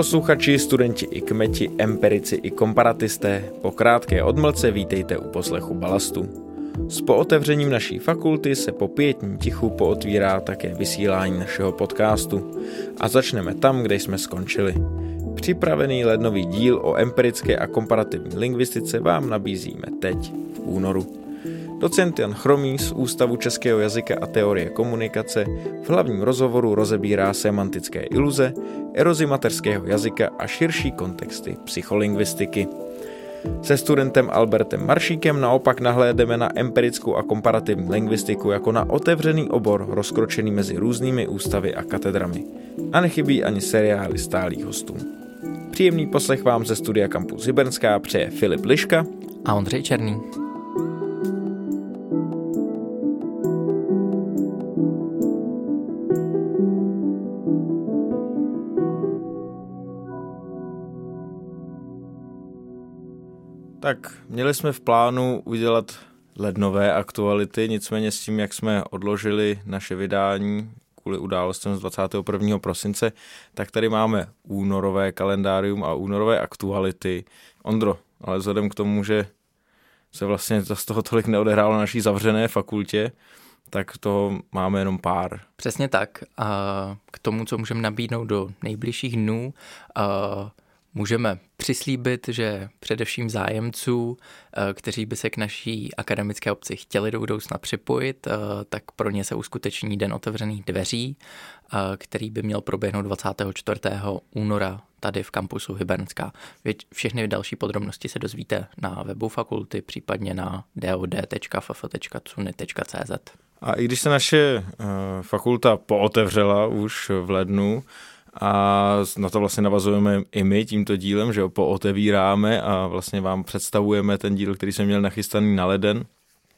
Posluchači, studenti i kmeti, empirici i komparatisté, po krátké odmlce vítejte u poslechu Balastu. S pootevřením naší fakulty se po pětní tichu pootvírá také vysílání našeho podcastu a začneme tam, kde jsme skončili. Připravený lednový díl o empirické a komparativní lingvistice vám nabízíme teď, v únoru. Docent Jan Chromý z Ústavu českého jazyka a teorie komunikace v hlavním rozhovoru rozebírá semantické iluze, erozi materského jazyka a širší kontexty psycholingvistiky. Se studentem Albertem Maršíkem naopak nahlédeme na empirickou a komparativní lingvistiku jako na otevřený obor rozkročený mezi různými ústavy a katedrami. A nechybí ani seriály stálých hostů. Příjemný poslech vám ze studia Campus Hybernská přeje Filip Liška a Ondřej Černý. Tak měli jsme v plánu udělat lednové aktuality, nicméně s tím, jak jsme odložili naše vydání kvůli událostem z 21. prosince, tak tady máme únorové kalendárium a únorové aktuality. Ondro, ale vzhledem k tomu, že se vlastně z toho tolik neodehrálo na naší zavřené fakultě, tak toho máme jenom pár. Přesně tak. A k tomu, co můžeme nabídnout do nejbližších dnů, a Můžeme přislíbit, že především zájemců, eh, kteří by se k naší akademické obci chtěli do budoucna připojit, eh, tak pro ně se uskuteční Den otevřených dveří, eh, který by měl proběhnout 24. února tady v kampusu Hybernská. Všechny další podrobnosti se dozvíte na webu fakulty, případně na dod.ff.cuny.cz. A i když se naše fakulta pootevřela už v lednu, a na to vlastně navazujeme i my tímto dílem, že ho pootevíráme a vlastně vám představujeme ten díl, který jsme měli nachystaný na leden,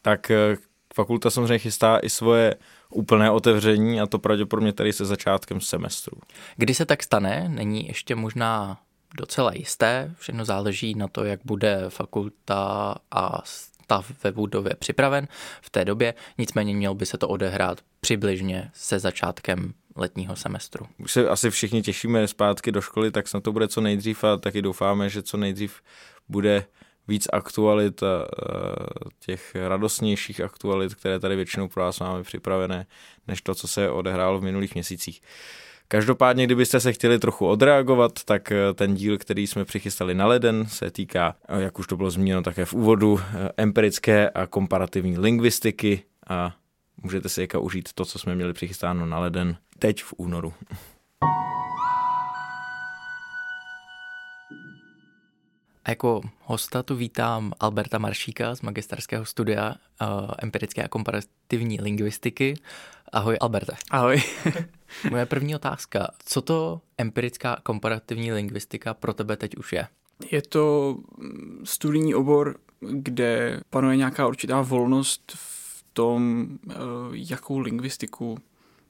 tak eh, fakulta samozřejmě chystá i svoje úplné otevření a to pravděpodobně tady se začátkem semestru. Kdy se tak stane, není ještě možná docela jisté, všechno záleží na to, jak bude fakulta a stav ve budově připraven v té době, nicméně měl by se to odehrát přibližně se začátkem letního semestru. Už se asi všichni těšíme zpátky do školy, tak snad to bude co nejdřív a taky doufáme, že co nejdřív bude víc aktualit a těch radostnějších aktualit, které tady většinou pro vás máme připravené, než to, co se odehrálo v minulých měsících. Každopádně, kdybyste se chtěli trochu odreagovat, tak eh, ten díl, který jsme přichystali na leden, se týká, eh, jak už to bylo zmíněno také v úvodu, eh, empirické a komparativní lingvistiky a můžete si jaka užít to, co jsme měli přichystáno na leden teď v únoru. A jako hosta tu vítám Alberta Maršíka z magisterského studia uh, empirické a komparativní lingvistiky. Ahoj Alberte. Ahoj. Moje první otázka. Co to empirická a komparativní lingvistika pro tebe teď už je? Je to studijní obor, kde panuje nějaká určitá volnost v tom, uh, jakou lingvistiku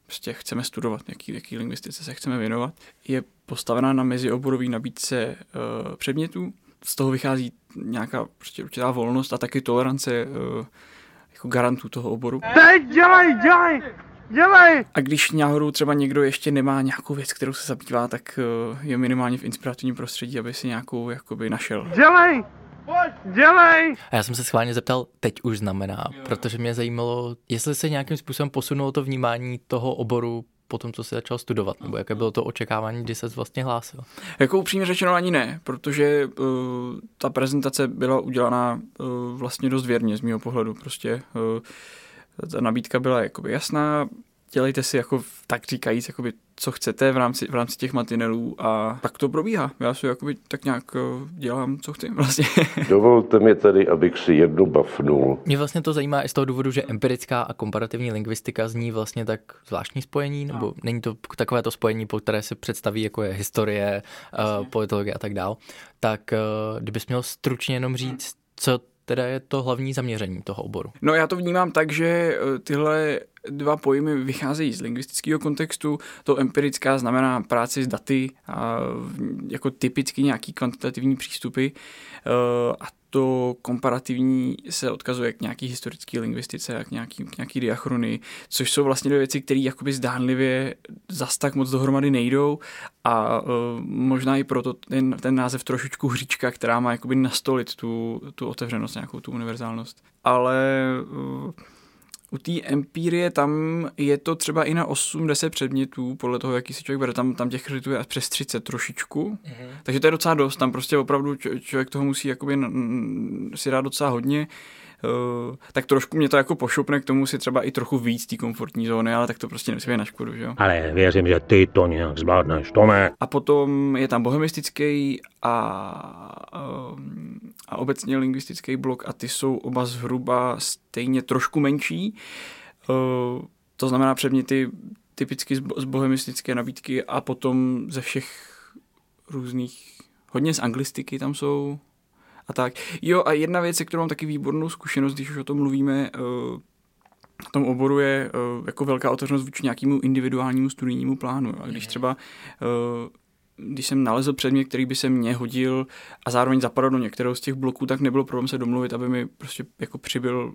prostě chceme studovat, jaký, jaký lingvistice se chceme věnovat. Je postavená na mezioborové nabídce uh, předmětů. Z toho vychází nějaká prostě určitá volnost a taky tolerance uh, jako garantů toho oboru. Teď dělej, dělej! Dělej! A když náhodou třeba někdo ještě nemá nějakou věc, kterou se zabývá, tak je minimálně v inspirativním prostředí, aby si nějakou jakoby našel. Dělej! Dělej! A já jsem se schválně zeptal, teď už znamená, jo. protože mě zajímalo, jestli se nějakým způsobem posunulo to vnímání toho oboru po tom, co jsi začal studovat, nebo jaké bylo to očekávání, kdy se vlastně hlásil? Jako upřímně řečeno ani ne, protože uh, ta prezentace byla udělaná uh, vlastně dost věrně z mého pohledu. Prostě uh, ta nabídka byla jakoby jasná, dělejte si jako tak říkajíc, jakoby, co chcete v rámci, v rámci těch matinelů a tak to probíhá. Já si jakoby tak nějak eh, dělám, co chci vlastně. Dovolte mi tedy, abych si jednu bafnul. Mě vlastně to zajímá i z toho důvodu, že empirická a komparativní lingvistika zní vlastně tak zvláštní spojení, nebo no. není to takové to spojení, po které se představí, jako je historie, uh, politologie a tak dál. Tak uh, kdybys měl stručně jenom říct, co teda je to hlavní zaměření toho oboru? No já to vnímám tak, že tyhle dva pojmy vycházejí z lingvistického kontextu. To empirická znamená práci s daty a jako typicky nějaký kvantitativní přístupy eh, a to komparativní se odkazuje k nějaký historické lingvistice a k nějaký, k nějaký diachrony, což jsou vlastně dvě věci, které jakoby zdánlivě zas tak moc dohromady nejdou a uh, možná i proto ten, ten název trošičku hříčka, která má jakoby nastolit tu, tu otevřenost, nějakou tu univerzálnost. Ale uh, u té empirie tam je to třeba i na 8-10 předmětů, podle toho, jaký si člověk bere. Tam, tam těch kreditů je až přes 30 trošičku. Mm-hmm. Takže to je docela dost. Tam prostě opravdu člověk toho musí jakoby si dát docela hodně. Uh, tak trošku mě to jako pošupne k tomu si třeba i trochu víc té komfortní zóny, ale tak to prostě být na škodu, že jo? Ale věřím, že ty to nějak zvládneš, Tome. A potom je tam bohemistický a, um, a obecně lingvistický blok a ty jsou oba zhruba stejně trošku menší. Uh, to znamená předměty typicky z bohemistické nabídky a potom ze všech různých, hodně z anglistiky tam jsou, a tak. Jo a jedna věc, se kterou mám taky výbornou zkušenost, když už o tom mluvíme, eh, v tom oboru je eh, jako velká otevřenost vůči nějakému individuálnímu studijnímu plánu. A když třeba eh, když jsem nalezl předmět, který by se mně hodil a zároveň zapadal do některého z těch bloků, tak nebylo problém se domluvit, aby mi prostě jako přibyl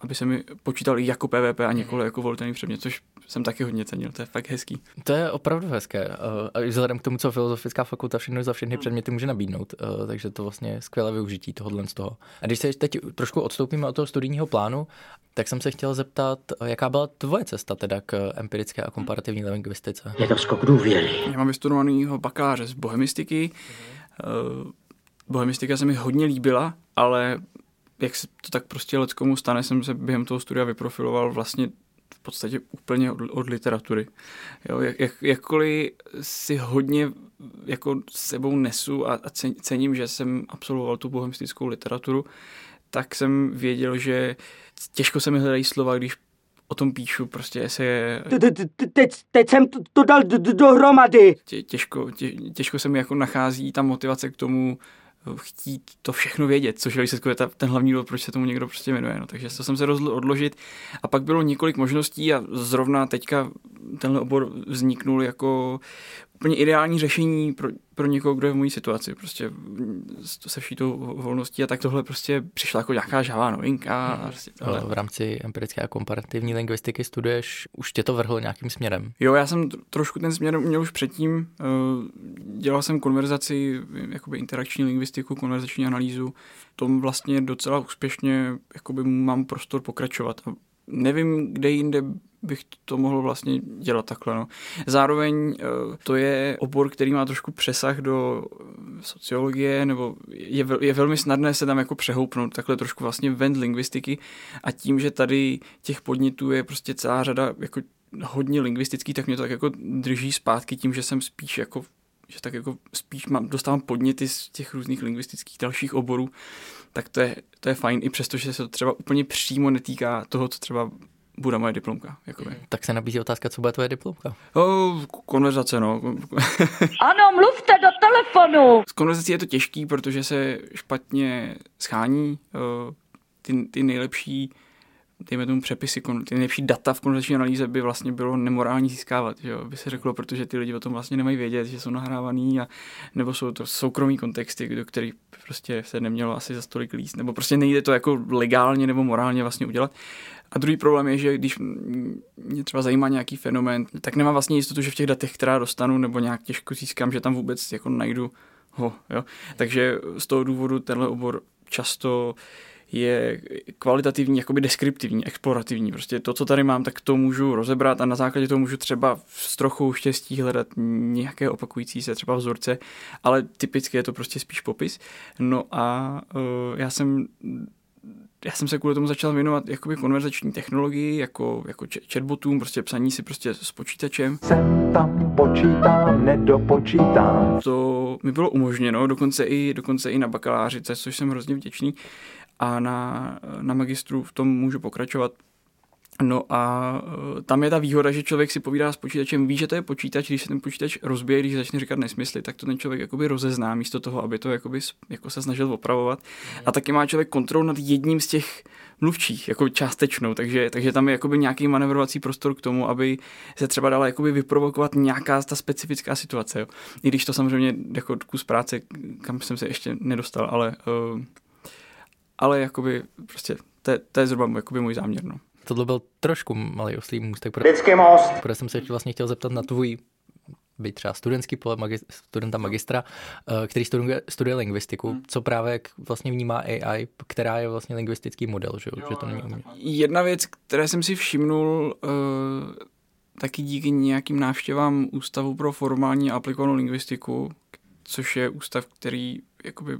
aby se mi počítal i jako PVP a několik jako volitelný předmět, což jsem taky hodně cenil, to je fakt hezký. To je opravdu hezké. A vzhledem k tomu, co filozofická fakulta všechno za všechny předměty může nabídnout, takže to vlastně je skvělé využití tohohle z toho. A když se teď trošku odstoupíme od toho studijního plánu, tak jsem se chtěl zeptat, jaká byla tvoje cesta teda k empirické a komparativní lingvistice? Je to skok důvěry. Já mám vystudovanýho bakaláře z bohemistiky. Bohemistika se mi hodně líbila, ale jak se to tak prostě leckomu stane, jsem se během toho studia vyprofiloval vlastně v podstatě úplně od, od literatury. Jo, jak, jak, jakkoliv si hodně jako sebou nesu a, a cením, že jsem absolvoval tu bohemistickou literaturu, tak jsem věděl, že těžko se mi hledají slova, když o tom píšu, prostě se... Teď jsem to dal dohromady. Těžko, těžko se mi jako nachází ta motivace k tomu chtít to všechno vědět, což je výsledku ten hlavní důvod, proč se tomu někdo prostě jmenuje. No. Takže to jsem se rozhodl odložit a pak bylo několik možností a zrovna teďka tenhle obor vzniknul jako úplně ideální řešení pro, pro někoho, kdo je v mojí situaci. Prostě se vší tou volností a tak tohle prostě přišla jako nějaká žává novinka. Hmm. prostě tohle. V rámci empirické a komparativní lingvistiky studuješ, už tě to vrhlo nějakým směrem? Jo, já jsem trošku ten směr měl už předtím. Eh, dělal jsem konverzaci, jakoby interakční lingvistiku, konverzační analýzu. V tom vlastně docela úspěšně jakoby mám prostor pokračovat. A nevím, kde jinde bych to mohl vlastně dělat takhle. No. Zároveň eh, to je obor, který má trošku přesah do sociologie, nebo je, je velmi snadné se tam jako přehoupnout takhle trošku vlastně ven lingvistiky a tím, že tady těch podnětů je prostě celá řada jako hodně lingvistický, tak mě to tak jako drží zpátky tím, že jsem spíš jako že tak jako spíš mám, dostávám podněty z těch různých lingvistických dalších oborů, tak to je, to je fajn, i přesto, že se to třeba úplně přímo netýká toho, co třeba bude moje diplomka. Jakoby. Tak se nabízí otázka, co bude tvoje diplomka? O, konverzace, no. ano, mluvte do telefonu! S konverzací je to těžký, protože se špatně schání ty, ty nejlepší dejme tomu přepisy, ty nejlepší data v konverzační analýze by vlastně bylo nemorální získávat, že jo, by se řeklo, protože ty lidi o tom vlastně nemají vědět, že jsou nahrávaný a nebo jsou to soukromí kontexty, do kterých prostě se nemělo asi za stolik líst, nebo prostě nejde to jako legálně nebo morálně vlastně udělat. A druhý problém je, že když mě třeba zajímá nějaký fenomén, tak nemám vlastně jistotu, že v těch datech, která dostanu, nebo nějak těžko získám, že tam vůbec jako najdu ho. Jo? Takže z toho důvodu tenhle obor často je kvalitativní, jakoby deskriptivní, explorativní. Prostě to, co tady mám, tak to můžu rozebrat a na základě toho můžu třeba s trochou štěstí hledat nějaké opakující se třeba vzorce, ale typicky je to prostě spíš popis. No a uh, já jsem já jsem se kvůli tomu začal věnovat jakoby konverzační technologii, jako, jako chatbotům, prostě psaní si prostě s počítačem. Sem tam počítám, nedopočítám. To mi bylo umožněno, dokonce i, dokonce i na bakaláři, což jsem hrozně vděčný a na, na magistru v tom můžu pokračovat. No a e, tam je ta výhoda, že člověk si povídá s počítačem, ví, že to je počítač, když se ten počítač rozbije, když začne říkat nesmysly, tak to ten člověk jakoby rozezná místo toho, aby to jakoby jako se snažil opravovat. A taky má člověk kontrolu nad jedním z těch mluvčích, jako částečnou, takže, takže tam je jakoby nějaký manevrovací prostor k tomu, aby se třeba dala jakoby vyprovokovat nějaká ta specifická situace. Jo. I když to samozřejmě jako kus práce, kam jsem se ještě nedostal, ale, uh, ale jakoby prostě to, je- to je zhruba jakoby můj záměr. No. Tohle byl trošku malý oslý můstek, pro- Vždycky most. protože jsem se vlastně chtěl zeptat na tvůj být třeba studentský pohled magis- studenta magistra, eh, který studuje, studuje lingvistiku, co právě vlastně vnímá AI, která je vlastně lingvistický model, že, jo? že to není umění. Jedna věc, které jsem si všimnul uh, taky díky nějakým návštěvám Ústavu pro formální a aplikovanou lingvistiku, což je ústav, který jakoby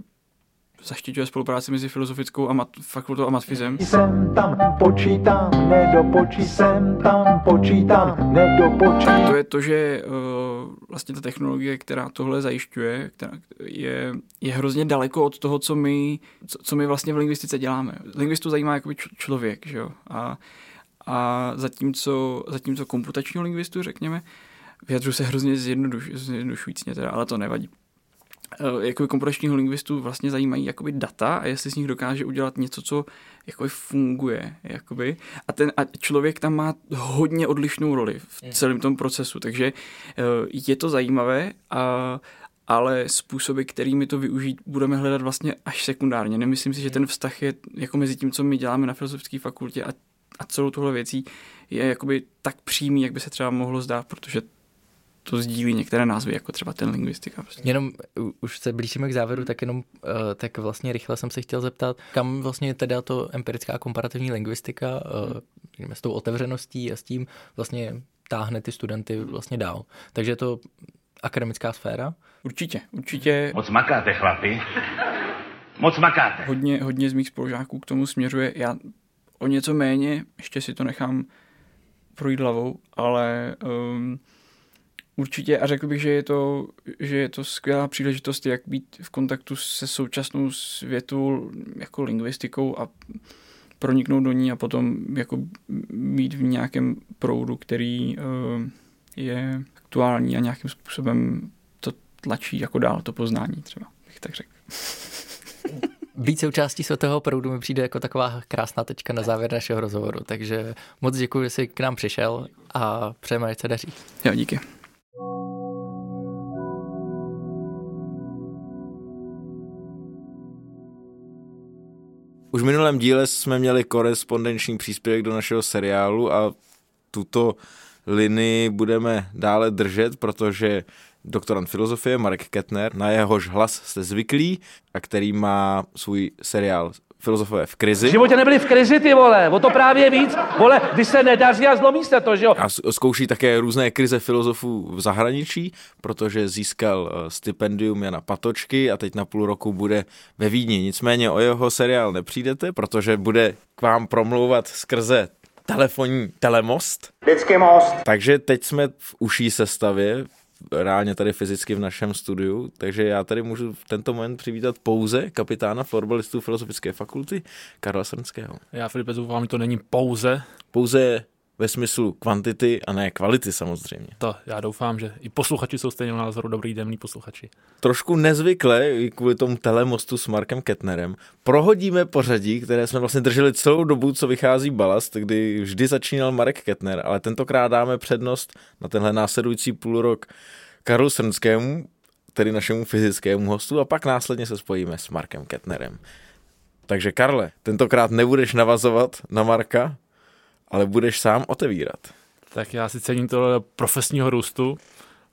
zaštiťuje spolupráci mezi filozofickou a mat, fakultou a matfizem. Jsem tam, počítám, nedopočí, jsem tam, počítám, nedopočí. To je to, že uh, vlastně ta technologie, která tohle zajišťuje, která je, je hrozně daleko od toho, co my, co, co my vlastně v lingvistice děláme. Lingvistu zajímá jakoby č- člověk, že jo? A, a zatímco, zatímco komputačního lingvistu, řekněme, vyjadřuji se hrozně zjednoduš, zjednodušujícně, teda, ale to nevadí. Uh, jakoby komputačního lingvistu vlastně zajímají jakoby data a jestli z nich dokáže udělat něco, co jakoby funguje. Jakoby. A, ten, a člověk tam má hodně odlišnou roli v celém tom procesu, takže uh, je to zajímavé, a, ale způsoby, kterými to využít, budeme hledat vlastně až sekundárně. Nemyslím si, že ten vztah je jako mezi tím, co my děláme na filozofické fakultě a, a celou tuhle věcí je jakoby tak přímý, jak by se třeba mohlo zdát, protože to sdílí některé názvy, jako třeba ten lingvistika. Prostě. Jenom už se blížíme k závěru, tak jenom uh, tak vlastně rychle jsem se chtěl zeptat, kam vlastně teda to empirická komparativní lingvistika uh, s tou otevřeností a s tím vlastně táhne ty studenty vlastně dál. Takže je to akademická sféra. Určitě, určitě Moc makáte, chlapi. Moc makáte. hodně, hodně z mých spolužáků k tomu směřuje. Já o něco méně, ještě si to nechám projít hlavou, ale um, určitě a řekl bych, že je, to, že je to skvělá příležitost, jak být v kontaktu se současnou světu jako lingvistikou a proniknout do ní a potom jako být v nějakém proudu, který um, je aktuální a nějakým způsobem to tlačí jako dál to poznání třeba, bych tak řekl. Být součástí svatého proudu mi přijde jako taková krásná tečka na závěr našeho rozhovoru, takže moc děkuji, že jsi k nám přišel a přejeme, ať se daří. Jo, díky. Už v minulém díle jsme měli korespondenční příspěvek do našeho seriálu a tuto linii budeme dále držet, protože doktorant filozofie Marek Kettner, na jehož hlas jste zvyklí a který má svůj seriál Filozofové v krizi. V životě nebyli v krizi, ty vole, o to právě víc, vole, když se nedaří a zlomí se to, že jo. A zkouší také různé krize filozofů v zahraničí, protože získal eh, stipendium Jana Patočky a teď na půl roku bude ve Vídni. Nicméně o jeho seriál nepřijdete, protože bude k vám promlouvat skrze telefonní telemost. Vždycky most. Takže teď jsme v uší sestavě, reálně tady fyzicky v našem studiu, takže já tady můžu v tento moment přivítat pouze kapitána florbalistů Filozofické fakulty Karla Srnského. Já, Filipe, doufám, že to není pouze. Pouze ve smyslu kvantity a ne kvality samozřejmě. To já doufám, že i posluchači jsou stejného názoru, dobrý den, posluchači. trošku nezvykle, i kvůli tomu telemostu s Markem Kettnerem, prohodíme pořadí, které jsme vlastně drželi celou dobu, co vychází balast, kdy vždy začínal Marek Kettner, ale tentokrát dáme přednost na tenhle následující půl rok Karlu Srnskému, tedy našemu fyzickému hostu, a pak následně se spojíme s Markem Kettnerem. Takže Karle, tentokrát nebudeš navazovat na Marka, ale budeš sám otevírat. Tak já si cením tohle profesního růstu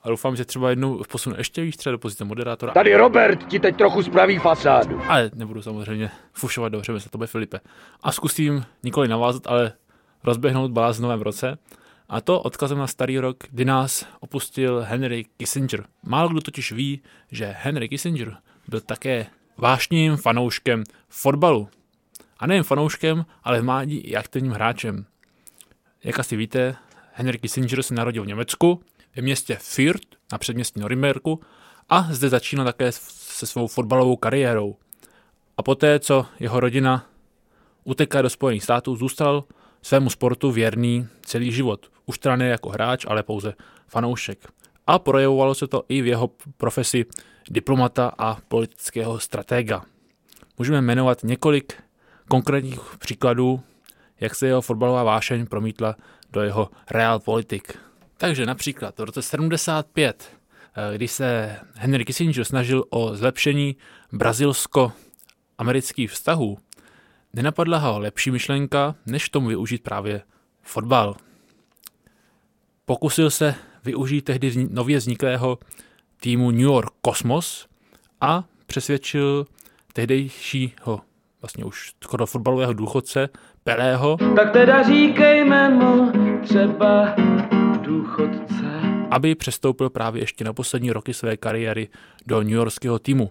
a doufám, že třeba jednou posunu ještě víc třeba do pozice moderátora. Tady Robert ti teď trochu spraví fasádu. Ale nebudu samozřejmě fušovat do řemesla tobě, Filipe. A zkusím nikoli navázat, ale rozběhnout balás v novém roce. A to odkazem na starý rok, kdy nás opustil Henry Kissinger. Málo kdo totiž ví, že Henry Kissinger byl také vášným fanouškem fotbalu. A nejen fanouškem, ale v mládí i aktivním hráčem. Jak asi víte, Henry Kissinger se narodil v Německu, ve městě Fürth na předměstí Norimberku a zde začínal také se svou fotbalovou kariérou. A poté, co jeho rodina utekla do Spojených států, zůstal svému sportu věrný celý život. Už teda ne jako hráč, ale pouze fanoušek. A projevovalo se to i v jeho profesi diplomata a politického stratega. Můžeme jmenovat několik konkrétních příkladů, jak se jeho fotbalová vášeň promítla do jeho realpolitik. Takže například v roce 75, eh, když se Henry Kissinger snažil o zlepšení brazilsko-amerických vztahů, nenapadla ho lepší myšlenka, než tomu využít právě fotbal. Pokusil se využít tehdy nově vzniklého týmu New York Cosmos a přesvědčil tehdejšího vlastně už skoro fotbalového důchodce Pelého. Tak teda říkejme mu třeba důchodce. Aby přestoupil právě ještě na poslední roky své kariéry do New Yorkského týmu.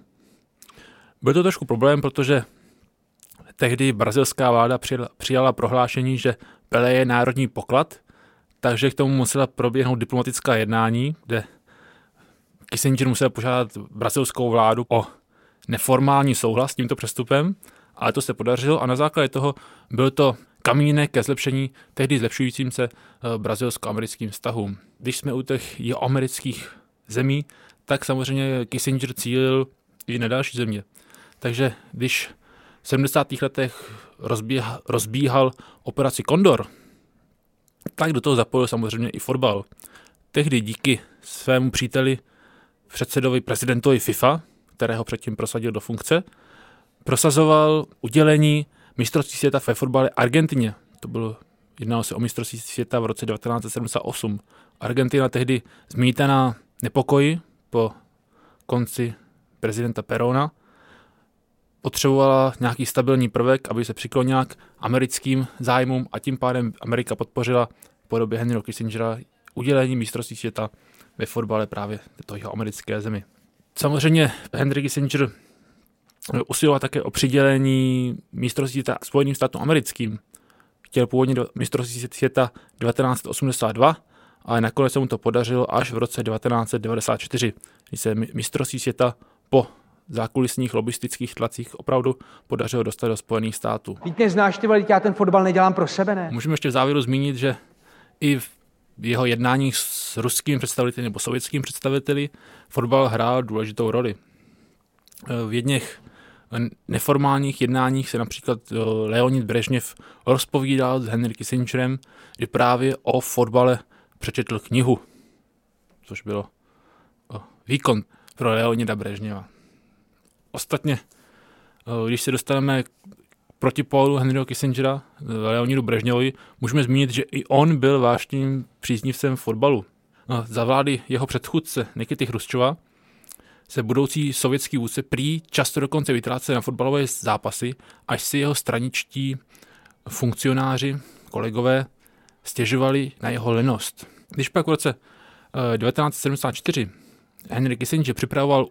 Byl to trošku problém, protože tehdy brazilská vláda přijala, přijala prohlášení, že Pelé je národní poklad, takže k tomu musela proběhnout diplomatická jednání, kde Kissinger musel požádat brazilskou vládu o neformální souhlas s tímto přestupem, ale to se podařilo a na základě toho byl to kamínek ke zlepšení tehdy zlepšujícím se eh, brazilsko-americkým vztahům. Když jsme u těch amerických zemí, tak samozřejmě Kissinger cílil i na další země. Takže když v 70. letech rozbíhal, rozbíhal operaci Kondor, tak do toho zapojil samozřejmě i fotbal. Tehdy díky svému příteli, předsedovi prezidentovi FIFA, kterého předtím prosadil do funkce, prosazoval udělení mistrovství světa ve fotbale Argentině. To bylo, jednalo se o mistrovství světa v roce 1978. Argentina tehdy zmítaná nepokoji po konci prezidenta Perona potřebovala nějaký stabilní prvek, aby se přiklonila k americkým zájmům a tím pádem Amerika podpořila v podobě Henryho Kissingera udělení mistrovství světa ve fotbale právě této jeho americké zemi. Samozřejmě Henry Kissinger usiloval také o přidělení mistrovství světa Spojeným státům americkým. Chtěl původně do mistrovství světa 1982, ale nakonec se mu to podařilo až v roce 1994, kdy se mistrovství světa po zákulisních lobistických tlacích opravdu podařilo dostat do Spojených států. Víte, neznáš ty, já ten fotbal nedělám pro sebe, ne? Můžeme ještě v závěru zmínit, že i v jeho jednáních s ruskými představiteli nebo sovětskými představiteli fotbal hrál důležitou roli. V jedných neformálních jednáních se například eh, Leonid Brežněv rozpovídal s Henry Kissingerem, kdy právě o fotbale přečetl knihu, což bylo eh, výkon pro Leonida Brežněva. Ostatně, eh, když se dostaneme k protipólu Henryho Kissingera, Leonidu Brežněvovi, můžeme zmínit, že i on byl vážným příznivcem fotbalu. Za vlády jeho předchůdce Nikity Hruščova se budoucí sovětský vůdce prý často dokonce vytrácel na fotbalové zápasy, až si jeho straničtí funkcionáři, kolegové, stěžovali na jeho lenost. Když pak v roce 1974 eh, Henry Kissinger připravoval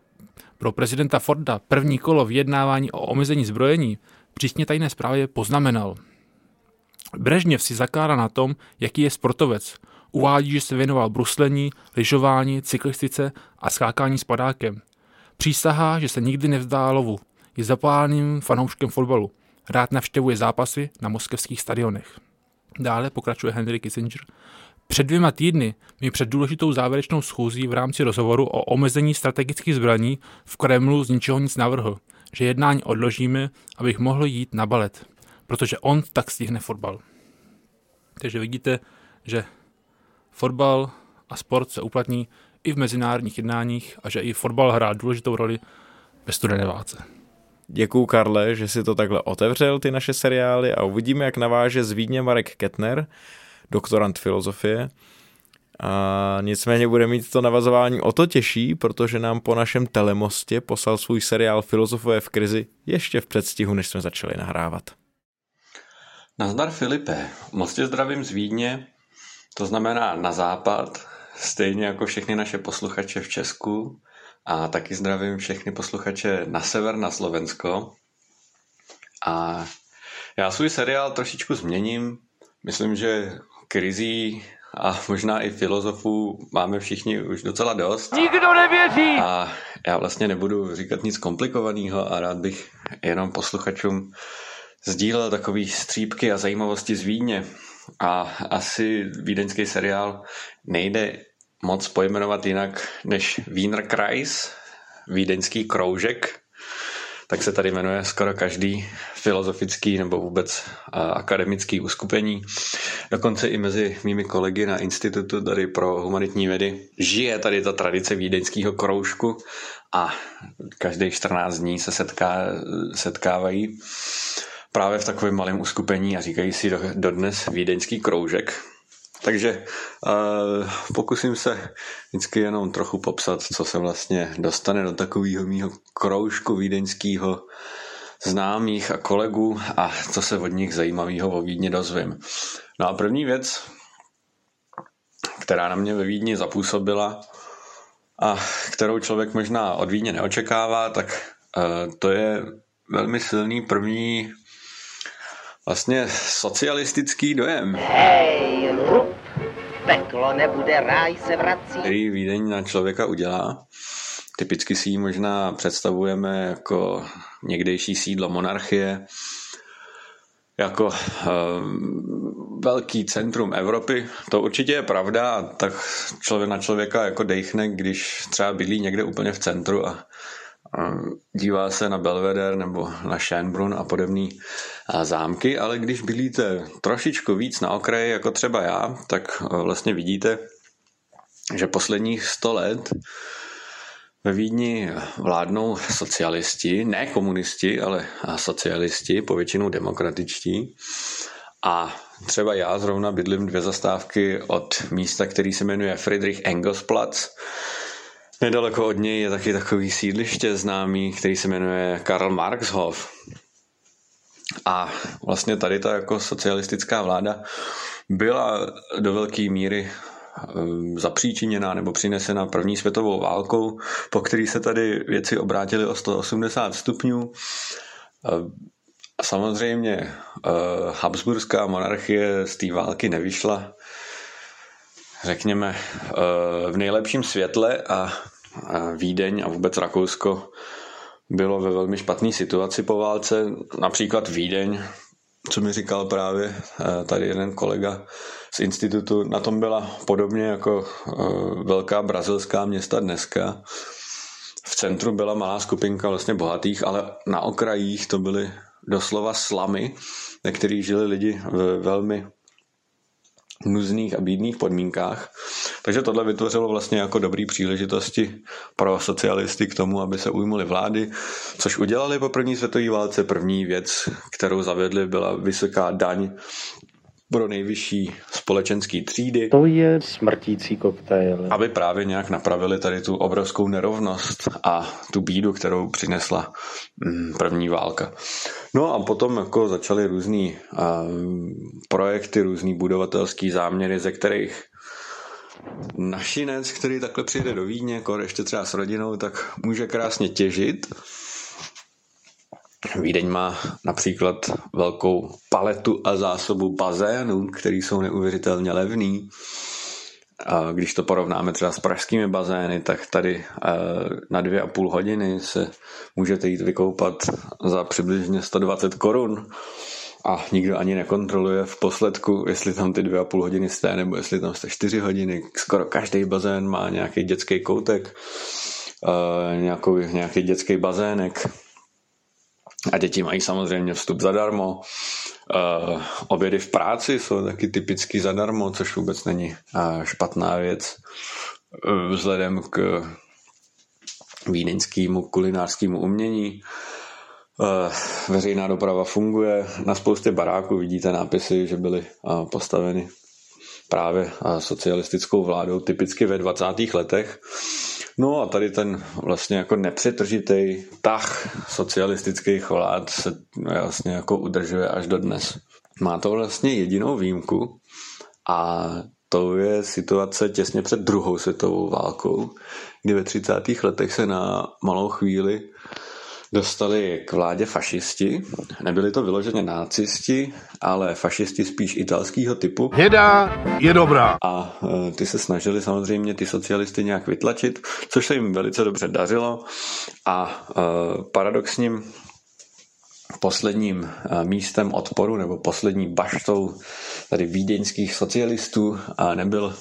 pro prezidenta Forda první kolo vyjednávání o omezení zbrojení, přísně tajné zprávě poznamenal. Brežněv si zakládá na tom, jaký je sportovec. Uvádí, že se věnoval bruslení, lyžování, cyklistice a skákání s padákem. Přísahá, že se nikdy nevzdá lovu. Je zapálným fanouškem fotbalu. Rád navštěvuje zápasy na moskevských stadionech. Dále pokračuje Henry Kissinger. Před dvěma týdny mi před důležitou závěrečnou schůzí v rámci rozhovoru o omezení strategických zbraní v Kremlu z ničeho nic navrhl, že jednání odložíme, abych mohl jít na balet, protože on tak stihne fotbal. Takže vidíte, že fotbal a sport se uplatní i v mezinárodních jednáních a že i fotbal hrá důležitou roli ve studené válce. Děkuju, Karle, že si to takhle otevřel, ty naše seriály a uvidíme, jak naváže z Vídně Marek Kettner, doktorant filozofie. A nicméně bude mít to navazování o to těžší, protože nám po našem telemostě poslal svůj seriál Filozofové v krizi ještě v předstihu, než jsme začali nahrávat. Nazdar Filipe, moc tě zdravím z Vídně, to znamená na západ, stejně jako všechny naše posluchače v Česku a taky zdravím všechny posluchače na sever, na Slovensko. A já svůj seriál trošičku změním. Myslím, že krizí a možná i filozofů máme všichni už docela dost. Nikdo nevěří! A já vlastně nebudu říkat nic komplikovaného a rád bych jenom posluchačům sdílel takový střípky a zajímavosti z Vídně. A asi vídeňský seriál nejde moc pojmenovat jinak než Wiener Kreis, vídeňský kroužek. tak se tady jmenuje skoro každý filozofický nebo vůbec akademický uskupení. Dokonce i mezi mými kolegy na institutu tady pro humanitní vědy žije tady ta tradice vídeňského kroužku a každých 14 dní se setká, setkávají právě v takovém malém uskupení a říkají si dodnes vídeňský kroužek. Takže uh, pokusím se vždycky jenom trochu popsat, co se vlastně dostane do takového mýho kroužku vídeňského známých a kolegů a co se od nich zajímavého o Vídni dozvím. No a první věc, která na mě ve Vídni zapůsobila a kterou člověk možná od Vídně neočekává, tak uh, to je velmi silný první vlastně socialistický dojem. Hej, rup, peklo nebude, ráj se vrací. Který Vídeň na člověka udělá. Typicky si ji možná představujeme jako někdejší sídlo monarchie, jako uh, velký centrum Evropy. To určitě je pravda, tak člověk na člověka jako dejchne, když třeba bydlí někde úplně v centru a dívá se na Belvedere nebo na Schönbrunn a podobné zámky, ale když bydlíte trošičku víc na okraji, jako třeba já, tak vlastně vidíte, že posledních 100 let ve Vídni vládnou socialisti, ne komunisti, ale socialisti, povětšinou demokratičtí. A třeba já zrovna bydlím dvě zastávky od místa, který se jmenuje Friedrich Engelsplatz, Nedaleko od něj je taky takový sídliště známý, který se jmenuje Karl Marxhof. A vlastně tady ta jako socialistická vláda byla do velké míry ehm, zapříčiněná nebo přinesena první světovou válkou, po který se tady věci obrátily o 180 stupňů. Ehm, samozřejmě ehm, Habsburská monarchie z té války nevyšla, řekněme, v nejlepším světle a Vídeň a vůbec Rakousko bylo ve velmi špatné situaci po válce. Například Vídeň, co mi říkal právě eh, tady jeden kolega z institutu, na tom byla podobně jako eh, velká brazilská města dneska. V centru byla malá skupinka vlastně bohatých, ale na okrajích to byly doslova slamy, ve kterých žili lidi v velmi nuzných a bídných podmínkách. Takže tohle vytvořilo vlastně jako dobrý příležitosti pro socialisty k tomu, aby se ujmuli vlády, což udělali po první světové válce. První věc, kterou zavedli, byla vysoká daň pro nejvyšší společenský třídy. To je smrtící koktejl. Aby právě nějak napravili tady tu obrovskou nerovnost a tu bídu, kterou přinesla mm, první válka. No a potom jako začaly různý projekty, různý budovatelský záměry, ze kterých našinec, který takhle přijde do Vídně, jako ještě třeba s rodinou, tak může krásně těžit Vídeň má například velkou paletu a zásobu bazénů, které jsou neuvěřitelně levný. A když to porovnáme třeba s pražskými bazény, tak tady eh, na dvě a půl hodiny se můžete jít vykoupat za přibližně 120 korun a nikdo ani nekontroluje v posledku, jestli tam ty dvě a půl hodiny jste, nebo jestli tam jste čtyři hodiny. Skoro každý bazén má nějaký dětský koutek, eh, nějaký dětský bazének, a děti mají samozřejmě vstup zadarmo. Uh, obědy v práci jsou taky typicky zadarmo, což vůbec není uh, špatná věc uh, vzhledem k vídeňskému kulinářskému umění. Veřejná doprava funguje. Na spoustě baráků vidíte nápisy, že byly postaveny právě socialistickou vládou, typicky ve 20. letech. No a tady ten vlastně jako nepřetržitý tah socialistických vlád se vlastně jako udržuje až do dnes. Má to vlastně jedinou výjimku a to je situace těsně před druhou světovou válkou, kdy ve 30. letech se na malou chvíli dostali k vládě fašisti. Nebyli to vyloženě nácisti, ale fašisti spíš italského typu. Hnědá je dobrá. A e, ty se snažili samozřejmě ty socialisty nějak vytlačit, což se jim velice dobře dařilo. A e, paradoxním posledním e, místem odporu nebo poslední baštou tady vídeňských socialistů a nebyl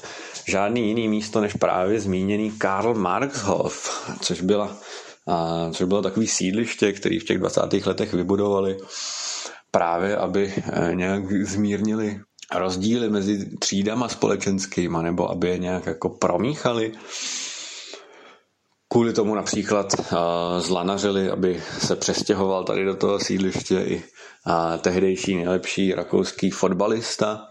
žádný jiný místo než právě zmíněný Karl Marxhof, což byla a což bylo takový sídliště, který v těch 20. letech vybudovali právě, aby eh, nějak zmírnili rozdíly mezi třídama společenskýma, nebo aby je nějak jako promíchali. Kvůli tomu například uh, zlanařili, aby se přestěhoval tady do toho sídliště i uh, tehdejší nejlepší rakouský fotbalista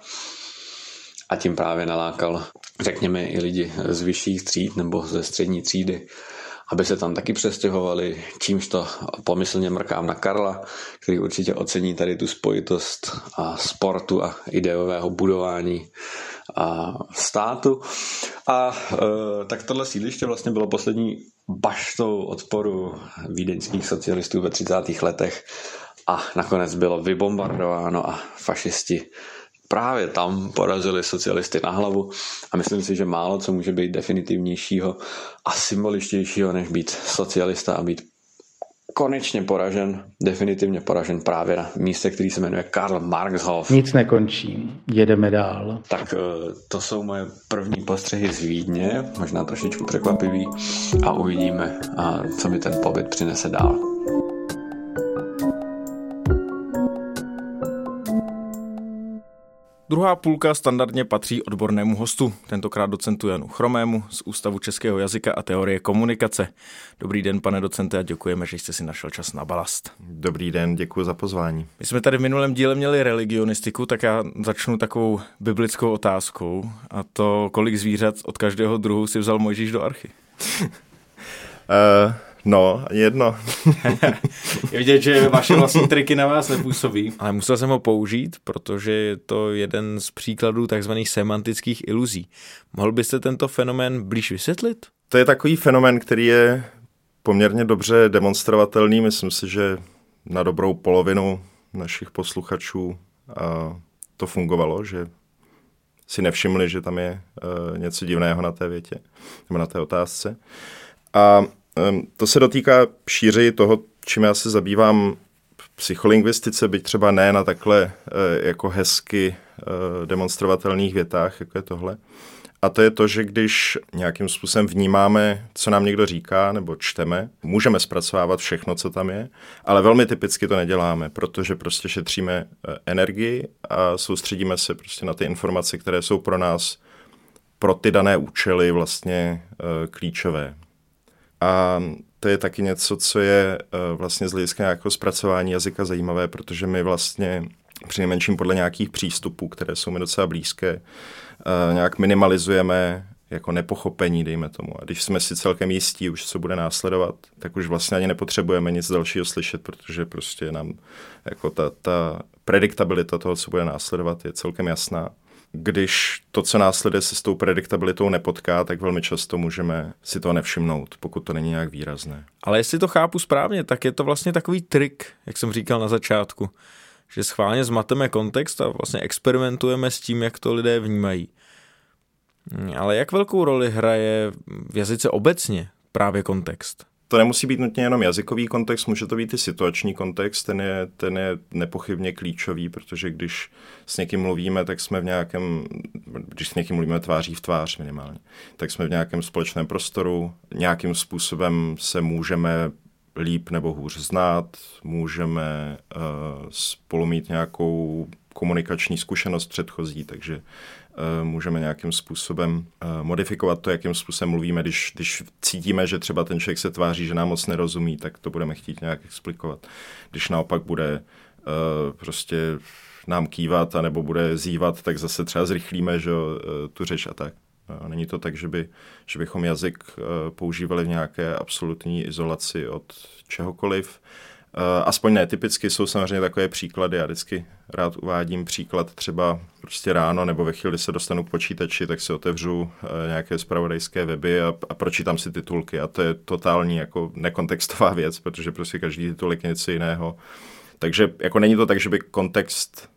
a tím právě nalákal, řekněme, i lidi z vyšších tříd nebo ze střední třídy aby se tam taky přestěhovali, čímž to pomyslně mrkám na Karla, který určitě ocení tady tu spojitost a sportu a ideového budování a státu. A e, tak tohle sídliště vlastně bylo poslední baštou odporu vídeňských socialistů ve 30. letech a nakonec bylo vybombardováno a fašisti právě tam porazili socialisty na hlavu a myslím si, že málo co může být definitivnějšího a symboličtějšího, než být socialista a být konečně poražen, definitivně poražen právě na místě, který se jmenuje Karl Marxhof. Nic nekončí, jedeme dál. Tak eh, to jsou moje první postřehy z Vídně, možná trošičku překvapivý a uvidíme, co mi ten pobyt přinese dál. Druhá půlka standardně patří odbornému hostu, tentokrát docentu Janu Chromému z Ústavu českého jazyka a teorie komunikace. Dobrý den, pane docente, a děkujeme, že jste si našel čas na balast. Dobrý den, děkuji za pozvání. My jsme tady v minulém díle měli religionistiku, tak já začnu takovou biblickou otázkou, a to, kolik zvířat od každého druhu si vzal Mojžíš do archy? uh... No, jedno. je vidět, že vaše vlastní triky na vás nepůsobí. Ale musel jsem ho použít, protože je to jeden z příkladů takzvaných semantických iluzí. Mohl byste tento fenomén blíž vysvětlit? To je takový fenomén, který je poměrně dobře demonstrovatelný. Myslím si, že na dobrou polovinu našich posluchačů to fungovalo, že si nevšimli, že tam je e, něco divného na té větě nebo na té otázce. A to se dotýká šířeji toho, čím já se zabývám v psycholingvistice, byť třeba ne na takhle eh, jako hezky eh, demonstrovatelných větách, jako je tohle. A to je to, že když nějakým způsobem vnímáme, co nám někdo říká nebo čteme, můžeme zpracovávat všechno, co tam je, ale velmi typicky to neděláme, protože prostě šetříme eh, energii a soustředíme se prostě na ty informace, které jsou pro nás pro ty dané účely vlastně klíčové. A to je taky něco, co je eh, vlastně z hlediska nějakého zpracování jazyka zajímavé, protože my vlastně přinejmenším podle nějakých přístupů, které jsou mi docela blízké, eh, nějak minimalizujeme jako nepochopení, dejme tomu. A když jsme si celkem jistí už, co bude následovat, tak už vlastně ani nepotřebujeme nic dalšího slyšet, protože prostě nám jako ta, ta prediktabilita toho, co bude následovat, je celkem jasná když to, co následuje, se s tou prediktabilitou nepotká, tak velmi často můžeme si to nevšimnout, pokud to není nějak výrazné. Ale jestli to chápu správně, tak je to vlastně takový trik, jak jsem říkal na začátku, že schválně zmateme kontext a vlastně experimentujeme s tím, jak to lidé vnímají. Ale jak velkou roli hraje v jazyce obecně právě kontext? To nemusí být nutně jenom jazykový kontext, může to být i situační kontext, ten je, ten je nepochybně klíčový, protože když s někým mluvíme, tak jsme v nějakém, když s někým mluvíme tváří v tvář minimálně, tak jsme v nějakém společném prostoru, nějakým způsobem se můžeme líp nebo hůř znát, můžeme uh, spolu mít nějakou komunikační zkušenost předchozí, takže můžeme nějakým způsobem eh, modifikovat to, jakým způsobem mluvíme. Když, když cítíme, že třeba ten člověk se tváří, že nám moc nerozumí, tak to budeme chtít nějak explikovat. Když naopak bude eh, prostě nám kývat anebo bude zývat, tak zase třeba zrychlíme že, tu řeč a tak. Není to tak, že, by, že bychom jazyk používali v nějaké absolutní izolaci od čehokoliv. Eh, aspoň ne, typicky jsou samozřejmě takové příklady. Já vždycky rád uvádím příklad třeba prostě ráno nebo ve chvíli, kdy se dostanu k počítači, tak si otevřu eh, nějaké spravodajské weby a, a pročítám si titulky. A to je totální jako nekontextová věc, protože prostě každý titulek je něco jiného. Takže jako není to tak, že by kontext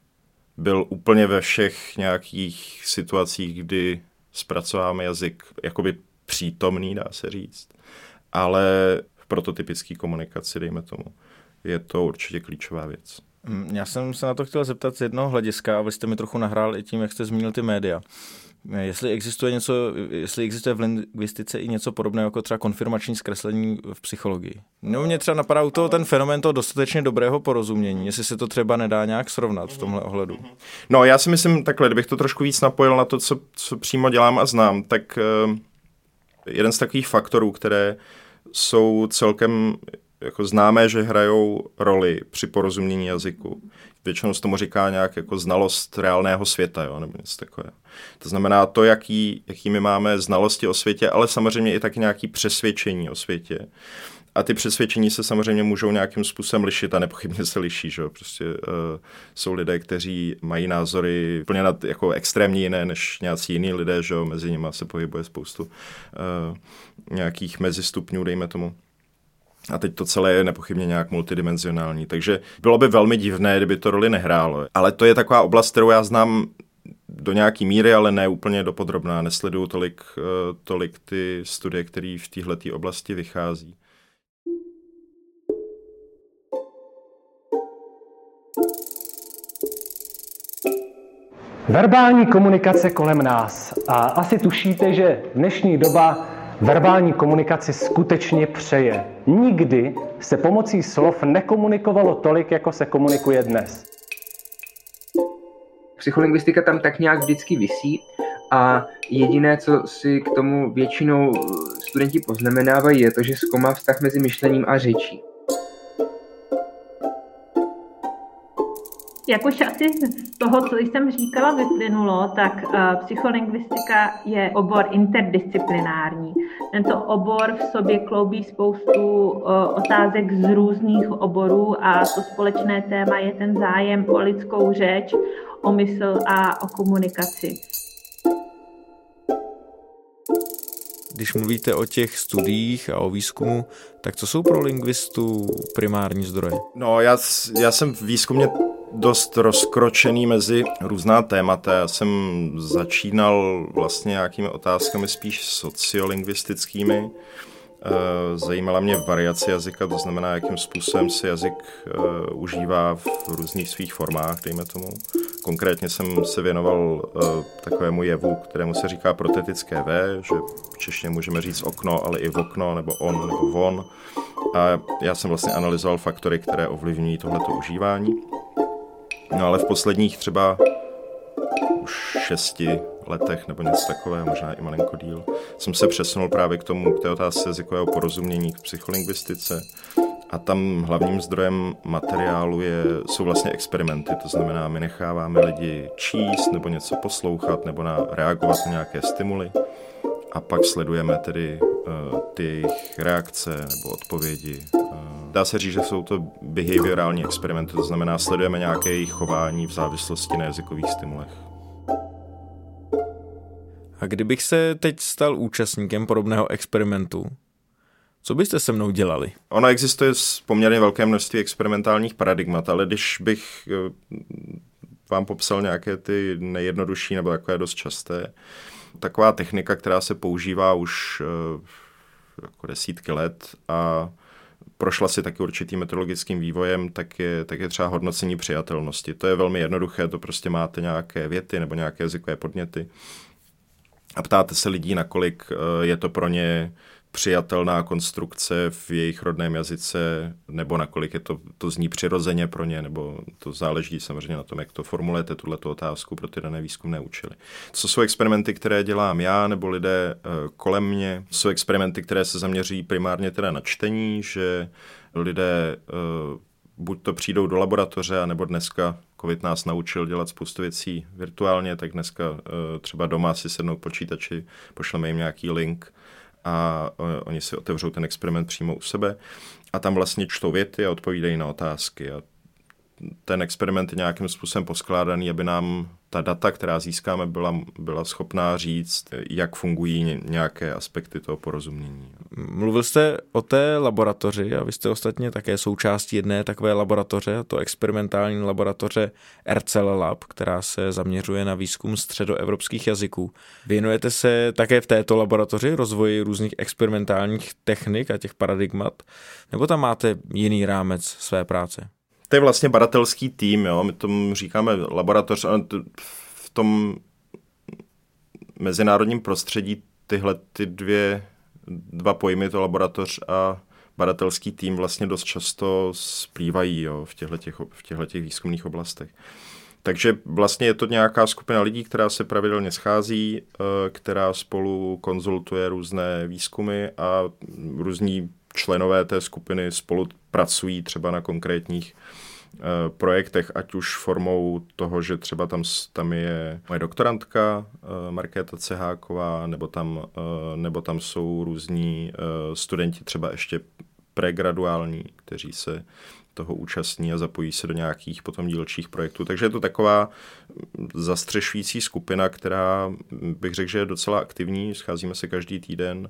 byl úplně ve všech nějakých situacích, kdy zpracováme jazyk jakoby přítomný, dá se říct. Ale v prototypické komunikaci, dejme tomu je to určitě klíčová věc. Mm, já jsem se na to chtěl zeptat z jednoho hlediska a vy jste mi trochu nahrál i tím, jak jste zmínil ty média. Jestli existuje něco, jestli existuje v lingvistice i něco podobného jako třeba konfirmační zkreslení v psychologii. No mě třeba napadá u toho ten fenomén toho dostatečně dobrého porozumění, jestli se to třeba nedá nějak srovnat v tomhle ohledu. No já si myslím takhle, kdybych to trošku víc napojil na to, co, co přímo dělám a znám, tak uh, jeden z takových faktorů, které jsou celkem jako známé, že hrajou roli při porozumění jazyku. Většinou se tomu říká nějak jako znalost reálného světa, jo, nebo něco takového. To znamená to, jaký, jaký my máme znalosti o světě, ale samozřejmě i taky nějaký přesvědčení o světě. A ty přesvědčení se samozřejmě můžou nějakým způsobem lišit a nepochybně se liší. Že? Prostě uh, jsou lidé, kteří mají názory úplně nad, jako extrémně jiné než nějací jiní lidé, že? mezi nimi se pohybuje spoustu uh, nějakých mezistupňů, dejme tomu. A teď to celé je nepochybně nějak multidimenzionální. Takže bylo by velmi divné, kdyby to roli nehrálo. Ale to je taková oblast, kterou já znám do nějaký míry, ale ne úplně dopodrobná. Nesleduju tolik, eh, tolik ty studie, které v téhle oblasti vychází. Verbální komunikace kolem nás. A asi tušíte, že dnešní doba verbální komunikaci skutečně přeje. Nikdy se pomocí slov nekomunikovalo tolik, jako se komunikuje dnes. Psycholingvistika tam tak nějak vždycky visí a jediné, co si k tomu většinou studenti poznamenávají, je to, že zkoumá vztah mezi myšlením a řečí. Jak už asi z toho, co jsem říkala, vyplynulo, tak uh, psycholingvistika je obor interdisciplinární. Tento obor v sobě kloubí spoustu uh, otázek z různých oborů a to společné téma je ten zájem o lidskou řeč, o mysl a o komunikaci. Když mluvíte o těch studiích a o výzkumu, tak co jsou pro lingvistu primární zdroje? No, já, já jsem v výzkumě dost rozkročený mezi různá témata. Já jsem začínal vlastně nějakými otázkami spíš sociolingvistickými. Eh, zajímala mě variace jazyka, to znamená, jakým způsobem se jazyk uh, užívá v různých svých formách, dejme tomu. Konkrétně jsem se věnoval uh, takovému jevu, kterému se říká protetické V, že v češtině můžeme říct okno, ale i v okno, nebo on, nebo von. A já jsem vlastně analyzoval faktory, které ovlivňují tohleto užívání. No ale v posledních třeba už šesti letech nebo něco takového, možná i malinko díl, jsem se přesunul právě k tomu, k té otázce jazykového porozumění, k psycholingvistice. A tam hlavním zdrojem materiálu je, jsou vlastně experimenty, to znamená, my necháváme lidi číst nebo něco poslouchat nebo na, reagovat na nějaké stimuly a pak sledujeme tedy uh, ty jejich reakce nebo odpovědi. Uh, dá se říct, že jsou to behaviorální experimenty, to znamená, sledujeme nějaké jejich chování v závislosti na jazykových stimulech. A kdybych se teď stal účastníkem podobného experimentu, co byste se mnou dělali? Ono existuje poměrně velké množství experimentálních paradigmat, ale když bych eh, vám popsal nějaké ty nejjednodušší nebo takové dost časté, taková technika, která se používá už eh, jako desítky let a prošla si taky určitým metodologickým vývojem, tak je, tak je třeba hodnocení přijatelnosti. To je velmi jednoduché, to prostě máte nějaké věty nebo nějaké jazykové podněty a ptáte se lidí, nakolik eh, je to pro ně přijatelná konstrukce v jejich rodném jazyce, nebo nakolik je to, to zní přirozeně pro ně, nebo to záleží samozřejmě na tom, jak to formulujete, tuto otázku pro ty dané výzkumné účely. Co jsou experimenty, které dělám já, nebo lidé eh, kolem mě? Jsou experimenty, které se zaměří primárně teda na čtení, že lidé eh, buď to přijdou do laboratoře, nebo dneska COVID nás naučil dělat spoustu věcí virtuálně, tak dneska eh, třeba doma si sednou k počítači, pošleme jim nějaký link a oni si otevřou ten experiment přímo u sebe a tam vlastně čtou věty a odpovídají na otázky. A ten experiment je nějakým způsobem poskládaný, aby nám ta data, která získáme, byla, byla schopná říct, jak fungují nějaké aspekty toho porozumění. Mluvil jste o té laboratoři a vy jste ostatně také součástí jedné takové laboratoře, to experimentální laboratoře RCL Lab, která se zaměřuje na výzkum středoevropských jazyků. Věnujete se také v této laboratoři rozvoji různých experimentálních technik a těch paradigmat, nebo tam máte jiný rámec své práce? To je vlastně badatelský tým, jo? my tomu říkáme laboratoř, v tom mezinárodním prostředí tyhle ty dvě, dva pojmy, to laboratoř a badatelský tým vlastně dost často splývají jo, v těchto v těchto výzkumných oblastech. Takže vlastně je to nějaká skupina lidí, která se pravidelně schází, eh, která spolu konzultuje různé výzkumy a různí členové té skupiny spolu pracují třeba na konkrétních eh, projektech, ať už formou toho, že třeba tam, tam je moje doktorantka eh, Markéta Ceháková, nebo tam, nebo tam jsou různí studenti třeba ještě pregraduální, kteří se toho účastní a zapojí se do nějakých potom dílčích projektů. Takže je to taková zastřešující skupina, která bych řekl, že je docela aktivní, scházíme se každý týden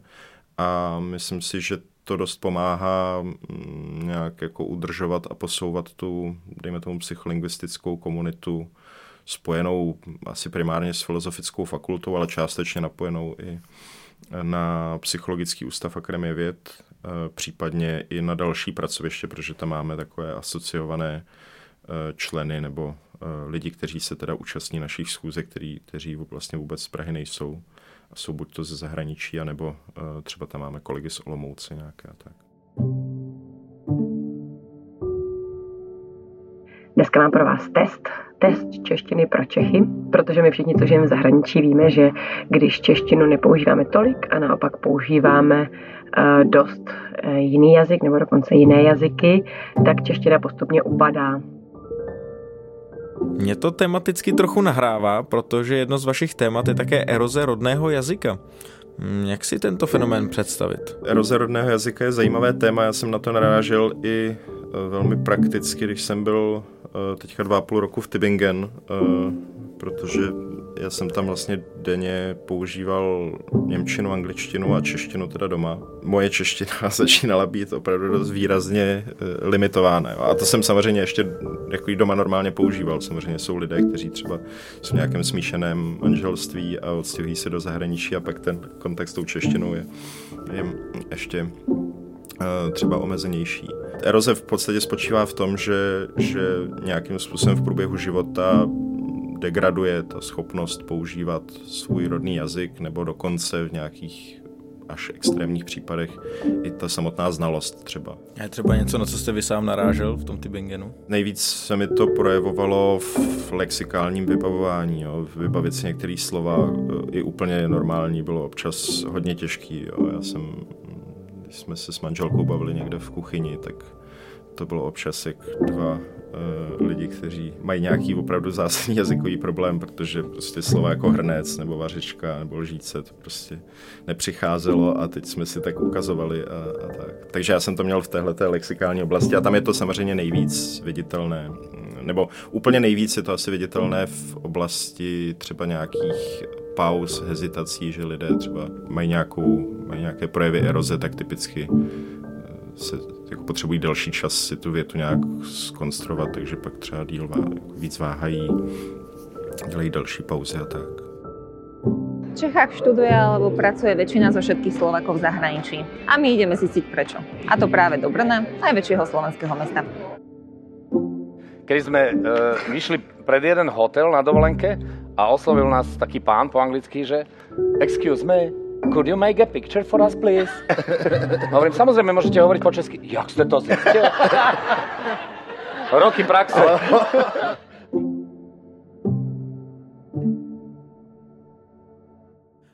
a myslím si, že to dost pomáhá mm, nějak jako udržovat a posouvat tu, dejme tomu, psycholingvistickou komunitu spojenou asi primárně s filozofickou fakultou, ale částečně napojenou i na Psychologický ústav Akademie věd, eh, případně i na další pracoviště, protože tam máme takové asociované eh, členy nebo eh, lidi, kteří se teda účastní našich schůzek, kteří vlastně vůbec z Prahy nejsou jsou buď to ze zahraničí, anebo třeba tam máme kolegy z Olomouce nějaké tak. Dneska mám pro vás test, test češtiny pro Čechy, protože my všichni, co žijeme v zahraničí, víme, že když češtinu nepoužíváme tolik a naopak používáme uh, dost uh, jiný jazyk nebo dokonce jiné jazyky, tak čeština postupně upadá. Mě to tematicky trochu nahrává, protože jedno z vašich témat je také eroze rodného jazyka. Hm, jak si tento fenomén představit? Eroze rodného jazyka je zajímavé téma, já jsem na to narážel i eh, velmi prakticky, když jsem byl Eh, teďka dva a půl roku v Tübingen, eh, protože já jsem tam vlastně denně používal Němčinu, angličtinu a češtinu teda doma. Moje čeština začínala být opravdu dost výrazně eh, limitována. A to jsem samozřejmě ještě jako doma normálně používal. Samozřejmě jsou lidé, kteří třeba jsou v nějakém smíšeném manželství a odstěhují se do zahraničí a pak ten kontakt s tou češtinou je, je ještě třeba omezenější. Eroze v podstatě spočívá v tom, že, že nějakým způsobem v průběhu života degraduje ta schopnost používat svůj rodný jazyk nebo dokonce v nějakých až extrémních případech i ta samotná znalost třeba. Je třeba něco, na co jste vy sám narážel v tom Tybingenu? Nejvíc se mi to projevovalo v lexikálním vybavování. Jo. Vybavit si některé slova i úplně normální bylo občas hodně těžký. Jo. Já jsem když jsme se s manželkou bavili někde v kuchyni, tak to bylo občas jak dva lidi, kteří mají nějaký opravdu zásadní jazykový problém, protože prostě slova jako hrnec nebo vařička nebo lžíce to prostě nepřicházelo a teď jsme si tak ukazovali a, a tak. Takže já jsem to měl v téhle lexikální oblasti a tam je to samozřejmě nejvíc viditelné. Nebo úplně nejvíc je to asi viditelné v oblasti třeba nějakých pauz, hezitací, že lidé třeba mají, nějakou, mají nějaké projevy eroze, tak typicky eh, se jako potřebují další čas si tu větu nějak skonstruovat, takže pak třeba díl vá, víc váhají, dělají další pauzy a tak. V Čechách študuje alebo pracuje väčšina zo všetkých Slovakov v zahraničí. A my ideme zistiť prečo. A to práve do Brna, najväčšieho slovenského mesta. Keď sme e, vyšli pred jeden hotel na dovolenke a oslovil nás taký pán po anglicky, že excuse me, could you make a picture for us, please? Hovorím, samozrejme, môžete hovoriť po česky. Jak ste to zistil? Roky praxe.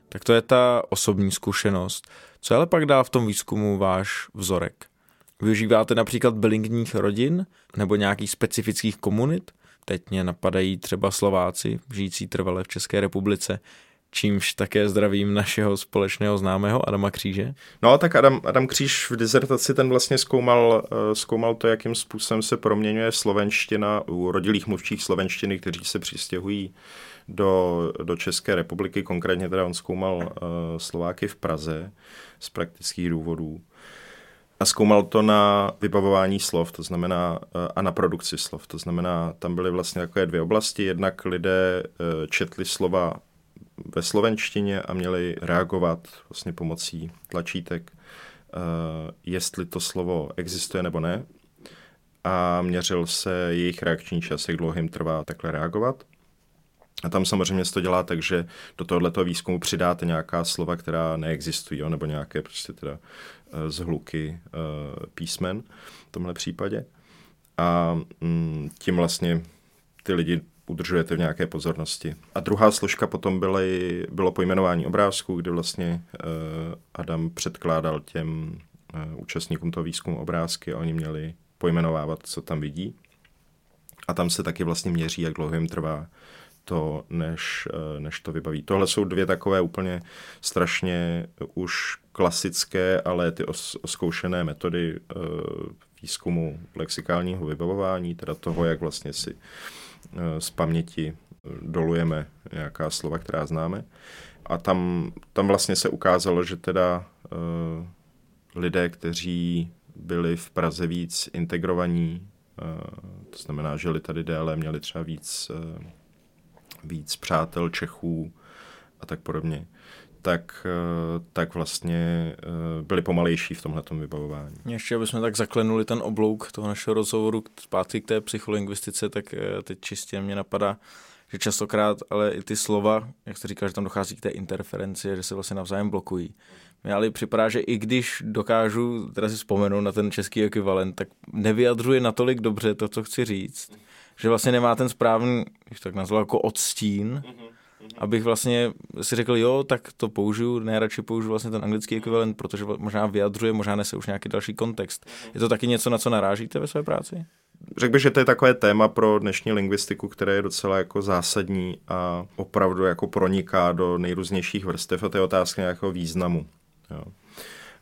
Tak to je ta osobní zkušenost. Co ale pak dá v tom výzkumu váš vzorek? Využíváte například bilingních rodin nebo nějakých specifických komunit? Teď mě napadají třeba Slováci, žijící trvale v České republice, čímž také zdravím našeho společného známého Adama Kříže. No tak Adam, Adam Kříž v dizertaci ten vlastně zkoumal, eh, zkoumal to, jakým způsobem se proměňuje slovenština u rodilých mluvčích slovenštiny, kteří se přistěhují do, do České republiky. Konkrétně teda on zkoumal uh, Slováky v Praze z praktických důvodů. A zkoumal to na vybavování slov, to znamená, eh, a na produkci slov. To znamená, tam byly vlastně takové dvě oblasti. Jednak lidé eh, četli slova ve slovenštině a měli reagovat vlastně pomocí tlačítek, eh, jestli to slovo existuje nebo ne. A měřil se jejich reakční čas, jak dlouho jim trvá takhle reagovat. A tam samozřejmě se to dělá tak, že do tohoto výzkumu přidáte nějaká slova, která neexistují, jo, nebo nějaké prostě teda eh, zhluky uh, písmen v tomhle případě. A mm, tím vlastně ty lidi udržujete v nějaké pozornosti. A druhá složka potom byly, bylo pojmenování obrázků, kdy vlastně uh, Adam předkládal těm uh, účastníkům toho výzkumu obrázky a oni měli pojmenovávat, co tam vidí. A tam se taky vlastně měří, jak dlouho jim trvá to, než, uh, než to vybaví. Tohle jsou dvě takové úplně strašně už klasické, ale ty os, oskoušené metody výzkumu lexikálního vybavování, teda toho, jak vlastně si Eh, z paměti dolujeme nějaká slova, která známe. A tam, tam vlastně se ukázalo, že teda uh, lidé, kteří byli v Praze víc integrovaní, to znamená, žili tady déle, měli třeba víc, víc přátel Čechů a tak podobně, tak, eh, tak vlastně eh, byli pomalejší v tomhle vybavování. Ještě abychom tak zaklenuli ten oblouk toho našeho rozhovoru zpátky k té psycholingvistice, tak eh, teď čistě mě napadá, že častokrát, ale i ty slova, jak se říká, že tam dochází k té interferenci, že se vlastně navzájem blokují. Mně ale připadá, že i když dokážu teda si vzpomenout na ten český ekvivalent, tak nevyjadřuje natolik dobře to, co chci říct, že vlastně nemá ten správný, když tak nazval jako odstín, mm-hmm abych vlastně si řekl, jo, tak to použiju, nejradši použiju vlastně ten anglický ekvivalent, protože možná vyjadřuje, možná nese už nějaký další kontext. Je to taky něco, na co narážíte ve své práci? Řekl bych, že to je takové téma pro dnešní lingvistiku, které je docela jako zásadní a opravdu jako proniká do nejrůznějších vrstev a to je otázka nějakého významu. Jo.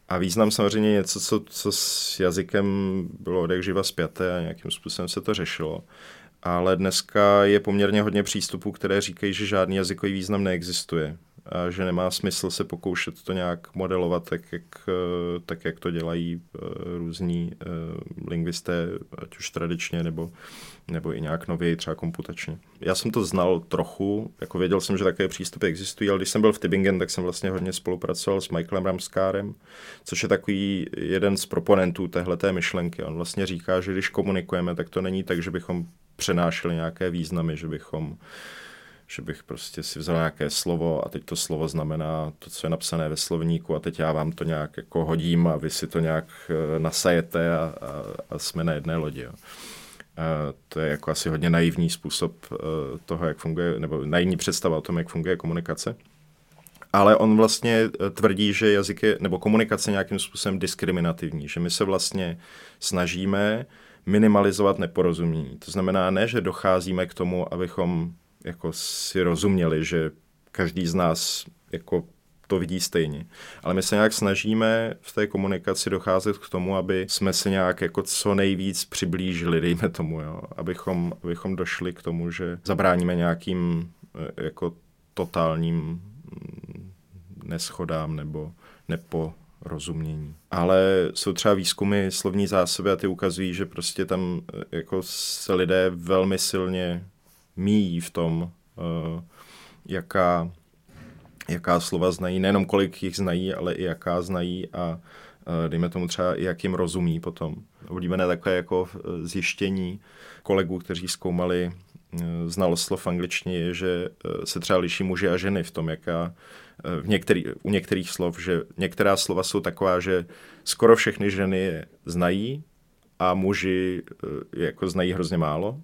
A význam samozřejmě je něco, co, co s jazykem bylo odek živa zpěté a nějakým způsobem se to řešilo ale dneska je poměrně hodně přístupů, které říkají, že žádný jazykový význam neexistuje a že nemá smysl se pokoušet to nějak modelovat tak, jak, eh, tak, jak to dělají eh, různí eh, lingvisté, ať už tradičně nebo, nebo i nějak nověji, třeba komputačně. Já jsem to znal trochu, jako věděl jsem, že takové přístupy existují, ale když jsem byl v Tübingen, tak jsem vlastně hodně spolupracoval s Michaelem Ramskárem, což je takový jeden z proponentů téhleté myšlenky. On vlastně říká, že když komunikujeme, tak to není tak, že bychom přenášeli nějaké významy, že bychom že bych prostě si vzal nějaké slovo a teď to slovo znamená to, co je napsané ve slovníku a teď já vám to nějak jako hodím a vy si to nějak eh, nasajete a, a, a jsme na jedné lodi. Jo. A to je jako asi hodně naivní způsob eh, toho, jak funguje, nebo naivní představa o tom, jak funguje komunikace. Ale on vlastně eh, tvrdí, že jazyk je, nebo komunikace nějakým způsobem diskriminativní, že my se vlastně snažíme minimalizovat neporozumění. To znamená ne, že docházíme k tomu, abychom jako si rozuměli, že každý z nás jako to vidí stejně. Ale my se nějak snažíme v té komunikaci docházet k tomu, aby jsme se nějak jako co nejvíc přiblížili, dejme tomu, jo? Abychom, abychom došli k tomu, že zabráníme nějakým eh, jako totálním mm, neschodám nebo nepo, rozumění. Ale jsou třeba výzkumy slovní zásoby a ty ukazují, že prostě tam eh, jako se lidé velmi silně míjí v tom, uh, jaká, jaká slova znají, nejenom kolik jich znají, ale i jaká znají a uh, dejme tomu třeba jak jim rozumí potom. Oblíbené takové jako zjištění kolegů, kteří zkoumali znalost slov v angličtině je, že se třeba liší muži a ženy v tom, jaká v některý, u některých slov, že některá slova jsou taková, že skoro všechny ženy je znají a muži je jako znají hrozně málo.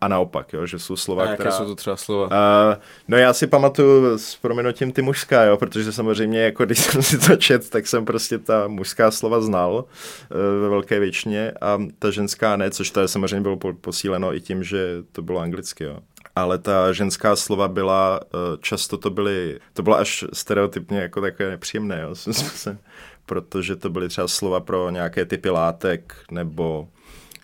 A naopak, jo, že jsou slova, a která... jsou to třeba slova? Uh, no já si pamatuju s proměnutím ty mužská, jo, protože samozřejmě, jako když jsem si to čet, tak jsem prostě ta mužská slova znal uh, ve velké většině a ta ženská ne, což to samozřejmě bylo posíleno i tím, že to bylo anglicky, jo ale ta ženská slova byla, eh, často to byly, to bylo až stereotypně jako takové nepříjemné, jo, protože to byly třeba slova pro nějaké typy látek nebo,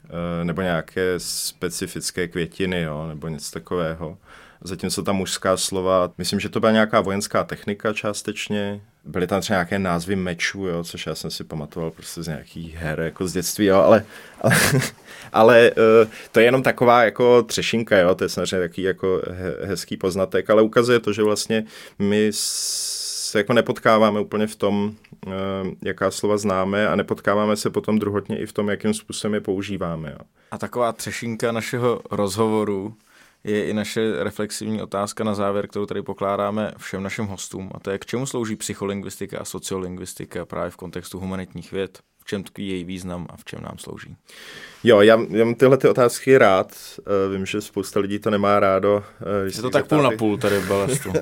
eh, nebo nějaké specifické květiny, jo, nebo něco takového. Zatímco ta mužská slova, myslím, že to byla nějaká vojenská technika částečně, byly tam třeba nějaké názvy mečů, jo, což já jsem si pamatoval prostě z nějakých her jako z dětství, jo, ale, ale, ale uh, to je jenom taková jako třešinka, jo, to je samozřejmě takový jako he, hezký poznatek, ale ukazuje to, že vlastně my se jako nepotkáváme úplně v tom, uh, jaká slova známe a nepotkáváme se potom druhotně i v tom, jakým způsobem je používáme. Jo. A taková třešinka našeho rozhovoru je i naše reflexivní otázka na závěr, kterou tady pokládáme všem našim hostům. A to je, k čemu slouží psycholingvistika a sociolingvistika právě v kontextu humanitních věd? V čem tkví její význam a v čem nám slouží? Jo, já, já mám tyhle ty otázky rád. Uh, vím, že spousta lidí to nemá rádo. Uh, je to tak půl na půl tady v balastu.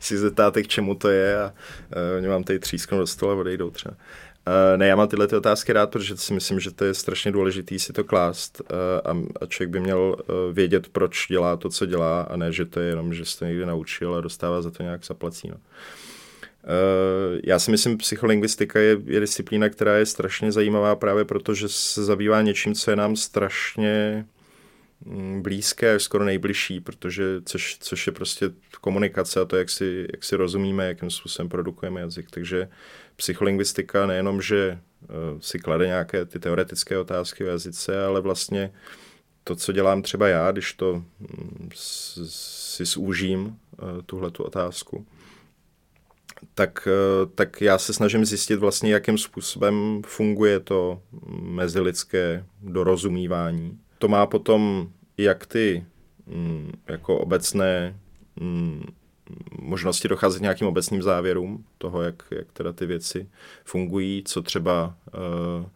si zeptáte, k čemu to je a uh, oni vám tady třísknou do stola a odejdou třeba. Uh, ne, já mám tyhle ty otázky rád, protože si myslím, že to je strašně důležité si to klást uh, a, člověk by měl uh, vědět, proč dělá to, co dělá a ne, že to je jenom, že se to někdy naučil a dostává za to nějak zaplací. No. Já si myslím, psycholingvistika je, je disciplína, která je strašně zajímavá právě proto, že se zabývá něčím, co je nám strašně mm, blízké, skoro nejbližší, protože což, což je prostě komunikace a to, jak si, jak si rozumíme, jakým způsobem produkujeme jazyk. Takže psycholingvistika nejenom, že uh, si klade nějaké ty teoretické otázky o jazyce, ale vlastně to, co dělám třeba já, když to um, si zúžím uh, tuhle tu otázku, tak, uh, tak já se snažím zjistit vlastně, jakým způsobem funguje to mezilidské dorozumívání. To má potom jak ty um, jako obecné um, možnosti docházet nějakým obecným závěrům toho, jak, jak teda ty věci fungují, co třeba uh,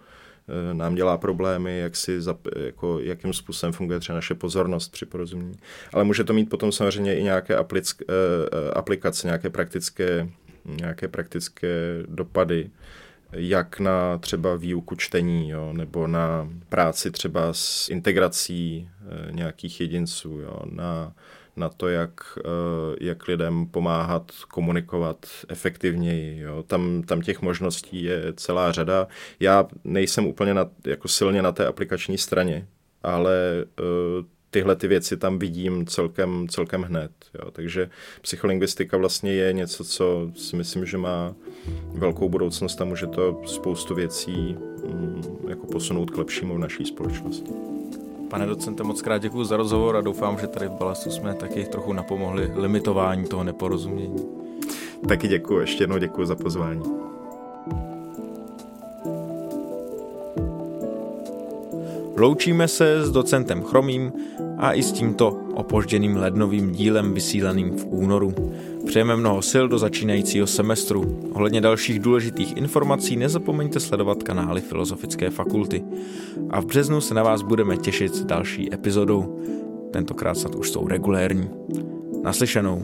nám dělá problémy, jak si, jako, jakým způsobem funguje třeba naše pozornost při porozumění. Ale může to mít potom samozřejmě i nějaké aplic, uh, aplikace, nějaké praktické, nějaké praktické dopady, jak na třeba výuku čtení, jo, nebo na práci třeba s integrací nějakých jedinců, jo, na na to, jak, eh, jak lidem pomáhat komunikovat efektivněji. Jo. Tam, tam těch možností je celá řada. Já nejsem úplně na, jako silně na té aplikační straně, ale uh, tyhle ty věci tam vidím celkem, celkem hned. Jo. Takže psycholingvistika vlastně je něco, co si myslím, že má velkou budoucnost a může to spoustu věcí um, jako posunout k lepšímu v naší společnosti. Pane docente, moc krát děkuji za rozhovor a doufám, že tady v Balastu jsme taky trochu napomohli limitování toho neporozumění. Taky děkuji, ještě jednou děkuji za pozvání. Loučíme se s docentem Chromým a i s tímto opožděným lednovým dílem vysílaným v únoru. Přejeme mnoho sil do začínajícího semestru. Ohledně dalších důležitých informací nezapomeňte sledovat kanály Filozofické fakulty. A v březnu se na vás budeme těšit s další epizodou. Tentokrát snad už jsou regulérní. Naslyšenou.